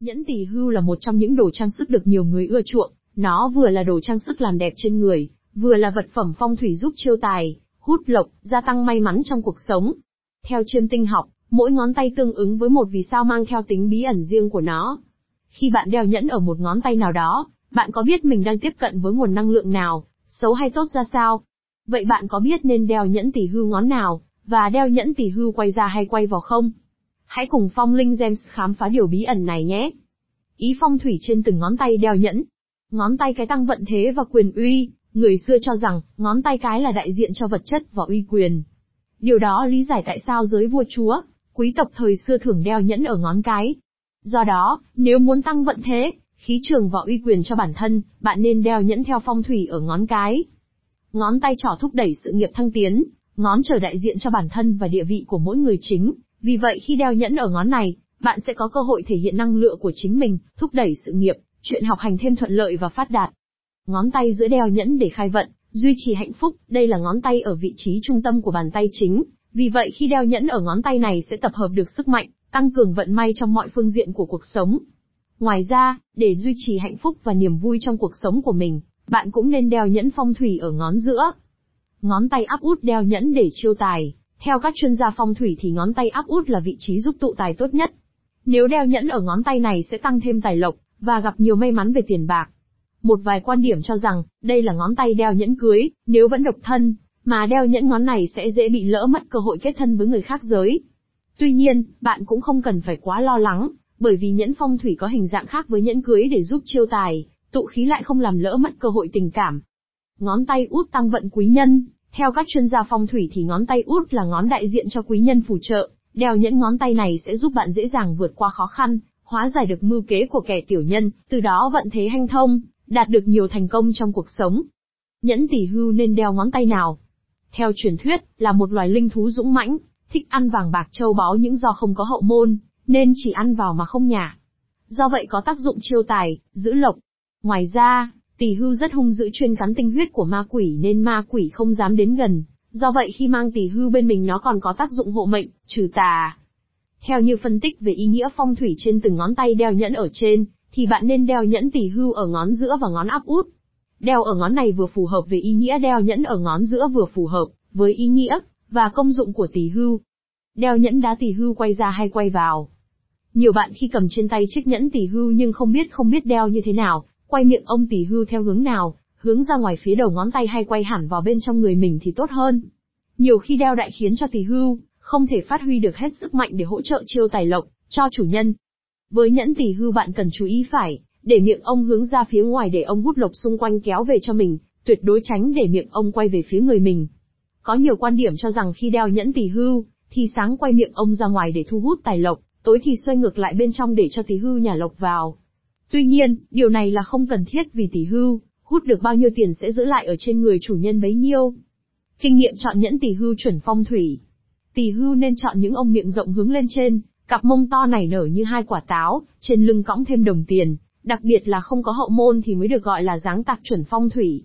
Nhẫn tỷ hưu là một trong những đồ trang sức được nhiều người ưa chuộng, nó vừa là đồ trang sức làm đẹp trên người, vừa là vật phẩm phong thủy giúp chiêu tài, hút lộc, gia tăng may mắn trong cuộc sống. Theo chiêm tinh học, mỗi ngón tay tương ứng với một vì sao mang theo tính bí ẩn riêng của nó. Khi bạn đeo nhẫn ở một ngón tay nào đó, bạn có biết mình đang tiếp cận với nguồn năng lượng nào, xấu hay tốt ra sao? Vậy bạn có biết nên đeo nhẫn tỷ hưu ngón nào, và đeo nhẫn tỷ hưu quay ra hay quay vào không? Hãy cùng Phong Linh James khám phá điều bí ẩn này nhé. Ý phong thủy trên từng ngón tay đeo nhẫn. Ngón tay cái tăng vận thế và quyền uy, người xưa cho rằng, ngón tay cái là đại diện cho vật chất và uy quyền. Điều đó lý giải tại sao giới vua chúa, quý tộc thời xưa thường đeo nhẫn ở ngón cái. Do đó, nếu muốn tăng vận thế, khí trường và uy quyền cho bản thân, bạn nên đeo nhẫn theo phong thủy ở ngón cái. Ngón tay trỏ thúc đẩy sự nghiệp thăng tiến, ngón trở đại diện cho bản thân và địa vị của mỗi người chính, vì vậy khi đeo nhẫn ở ngón này, bạn sẽ có cơ hội thể hiện năng lượng của chính mình, thúc đẩy sự nghiệp, chuyện học hành thêm thuận lợi và phát đạt. Ngón tay giữa đeo nhẫn để khai vận, duy trì hạnh phúc, đây là ngón tay ở vị trí trung tâm của bàn tay chính, vì vậy khi đeo nhẫn ở ngón tay này sẽ tập hợp được sức mạnh, tăng cường vận may trong mọi phương diện của cuộc sống. Ngoài ra, để duy trì hạnh phúc và niềm vui trong cuộc sống của mình, bạn cũng nên đeo nhẫn phong thủy ở ngón giữa. Ngón tay áp út đeo nhẫn để chiêu tài, theo các chuyên gia phong thủy thì ngón tay áp út là vị trí giúp tụ tài tốt nhất. Nếu đeo nhẫn ở ngón tay này sẽ tăng thêm tài lộc, và gặp nhiều may mắn về tiền bạc. Một vài quan điểm cho rằng, đây là ngón tay đeo nhẫn cưới, nếu vẫn độc thân, mà đeo nhẫn ngón này sẽ dễ bị lỡ mất cơ hội kết thân với người khác giới. Tuy nhiên, bạn cũng không cần phải quá lo lắng, bởi vì nhẫn phong thủy có hình dạng khác với nhẫn cưới để giúp chiêu tài, tụ khí lại không làm lỡ mất cơ hội tình cảm. Ngón tay út tăng vận quý nhân, theo các chuyên gia phong thủy thì ngón tay út là ngón đại diện cho quý nhân phù trợ, đeo nhẫn ngón tay này sẽ giúp bạn dễ dàng vượt qua khó khăn, hóa giải được mưu kế của kẻ tiểu nhân, từ đó vận thế hanh thông, đạt được nhiều thành công trong cuộc sống. Nhẫn tỷ hưu nên đeo ngón tay nào? Theo truyền thuyết, là một loài linh thú dũng mãnh, thích ăn vàng bạc châu báu những do không có hậu môn, nên chỉ ăn vào mà không nhả. Do vậy có tác dụng chiêu tài, giữ lộc. Ngoài ra, Tỷ hưu rất hung dữ chuyên cắn tinh huyết của ma quỷ nên ma quỷ không dám đến gần, do vậy khi mang tỷ hưu bên mình nó còn có tác dụng hộ mệnh, trừ tà. Theo như phân tích về ý nghĩa phong thủy trên từng ngón tay đeo nhẫn ở trên, thì bạn nên đeo nhẫn tỷ hưu ở ngón giữa và ngón áp út. Đeo ở ngón này vừa phù hợp về ý nghĩa đeo nhẫn ở ngón giữa vừa phù hợp với ý nghĩa và công dụng của tỷ hưu. Đeo nhẫn đá tỷ hưu quay ra hay quay vào. Nhiều bạn khi cầm trên tay chiếc nhẫn tỷ hưu nhưng không biết không biết đeo như thế nào, Quay miệng ông tỷ hưu theo hướng nào, hướng ra ngoài phía đầu ngón tay hay quay hẳn vào bên trong người mình thì tốt hơn. Nhiều khi đeo đại khiến cho tỷ hưu, không thể phát huy được hết sức mạnh để hỗ trợ chiêu tài lộc, cho chủ nhân. Với nhẫn tỷ hưu bạn cần chú ý phải, để miệng ông hướng ra phía ngoài để ông hút lộc xung quanh kéo về cho mình, tuyệt đối tránh để miệng ông quay về phía người mình. Có nhiều quan điểm cho rằng khi đeo nhẫn tỷ hưu, thì sáng quay miệng ông ra ngoài để thu hút tài lộc, tối thì xoay ngược lại bên trong để cho tỷ hưu nhà lộc vào. Tuy nhiên, điều này là không cần thiết vì tỷ hưu, hút được bao nhiêu tiền sẽ giữ lại ở trên người chủ nhân bấy nhiêu. Kinh nghiệm chọn nhẫn tỷ hưu chuẩn phong thủy. Tỷ hưu nên chọn những ông miệng rộng hướng lên trên, cặp mông to nảy nở như hai quả táo, trên lưng cõng thêm đồng tiền, đặc biệt là không có hậu môn thì mới được gọi là dáng tạc chuẩn phong thủy.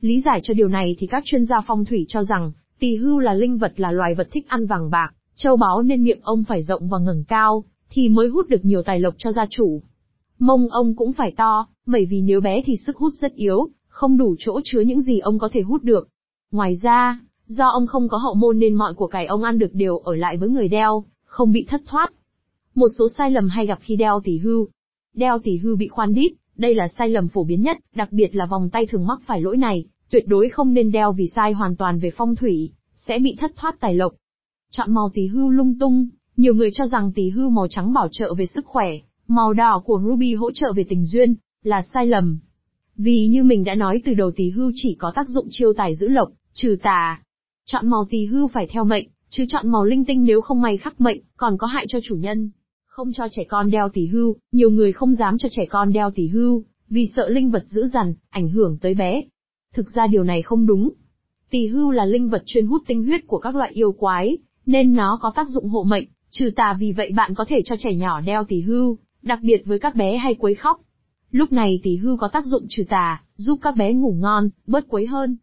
Lý giải cho điều này thì các chuyên gia phong thủy cho rằng, tỷ hưu là linh vật là loài vật thích ăn vàng bạc, châu báu nên miệng ông phải rộng và ngẩng cao, thì mới hút được nhiều tài lộc cho gia chủ. Mông ông cũng phải to, bởi vì nếu bé thì sức hút rất yếu, không đủ chỗ chứa những gì ông có thể hút được. Ngoài ra, do ông không có hậu môn nên mọi của cải ông ăn được đều ở lại với người đeo, không bị thất thoát. Một số sai lầm hay gặp khi đeo tỷ hưu. Đeo tỷ hưu bị khoan đít, đây là sai lầm phổ biến nhất, đặc biệt là vòng tay thường mắc phải lỗi này, tuyệt đối không nên đeo vì sai hoàn toàn về phong thủy, sẽ bị thất thoát tài lộc. Chọn màu tỷ hưu lung tung, nhiều người cho rằng tỷ hưu màu trắng bảo trợ về sức khỏe, Màu đỏ của Ruby hỗ trợ về tình duyên, là sai lầm. Vì như mình đã nói từ đầu tỳ hưu chỉ có tác dụng chiêu tài giữ lộc, trừ tà. Chọn màu tỳ hưu phải theo mệnh, chứ chọn màu linh tinh nếu không may khắc mệnh, còn có hại cho chủ nhân. Không cho trẻ con đeo tỳ hưu, nhiều người không dám cho trẻ con đeo tỳ hưu, vì sợ linh vật dữ dằn, ảnh hưởng tới bé. Thực ra điều này không đúng. Tỳ hưu là linh vật chuyên hút tinh huyết của các loại yêu quái, nên nó có tác dụng hộ mệnh, trừ tà vì vậy bạn có thể cho trẻ nhỏ đeo tỳ hưu, đặc biệt với các bé hay quấy khóc. Lúc này tỷ hưu có tác dụng trừ tà, giúp các bé ngủ ngon, bớt quấy hơn.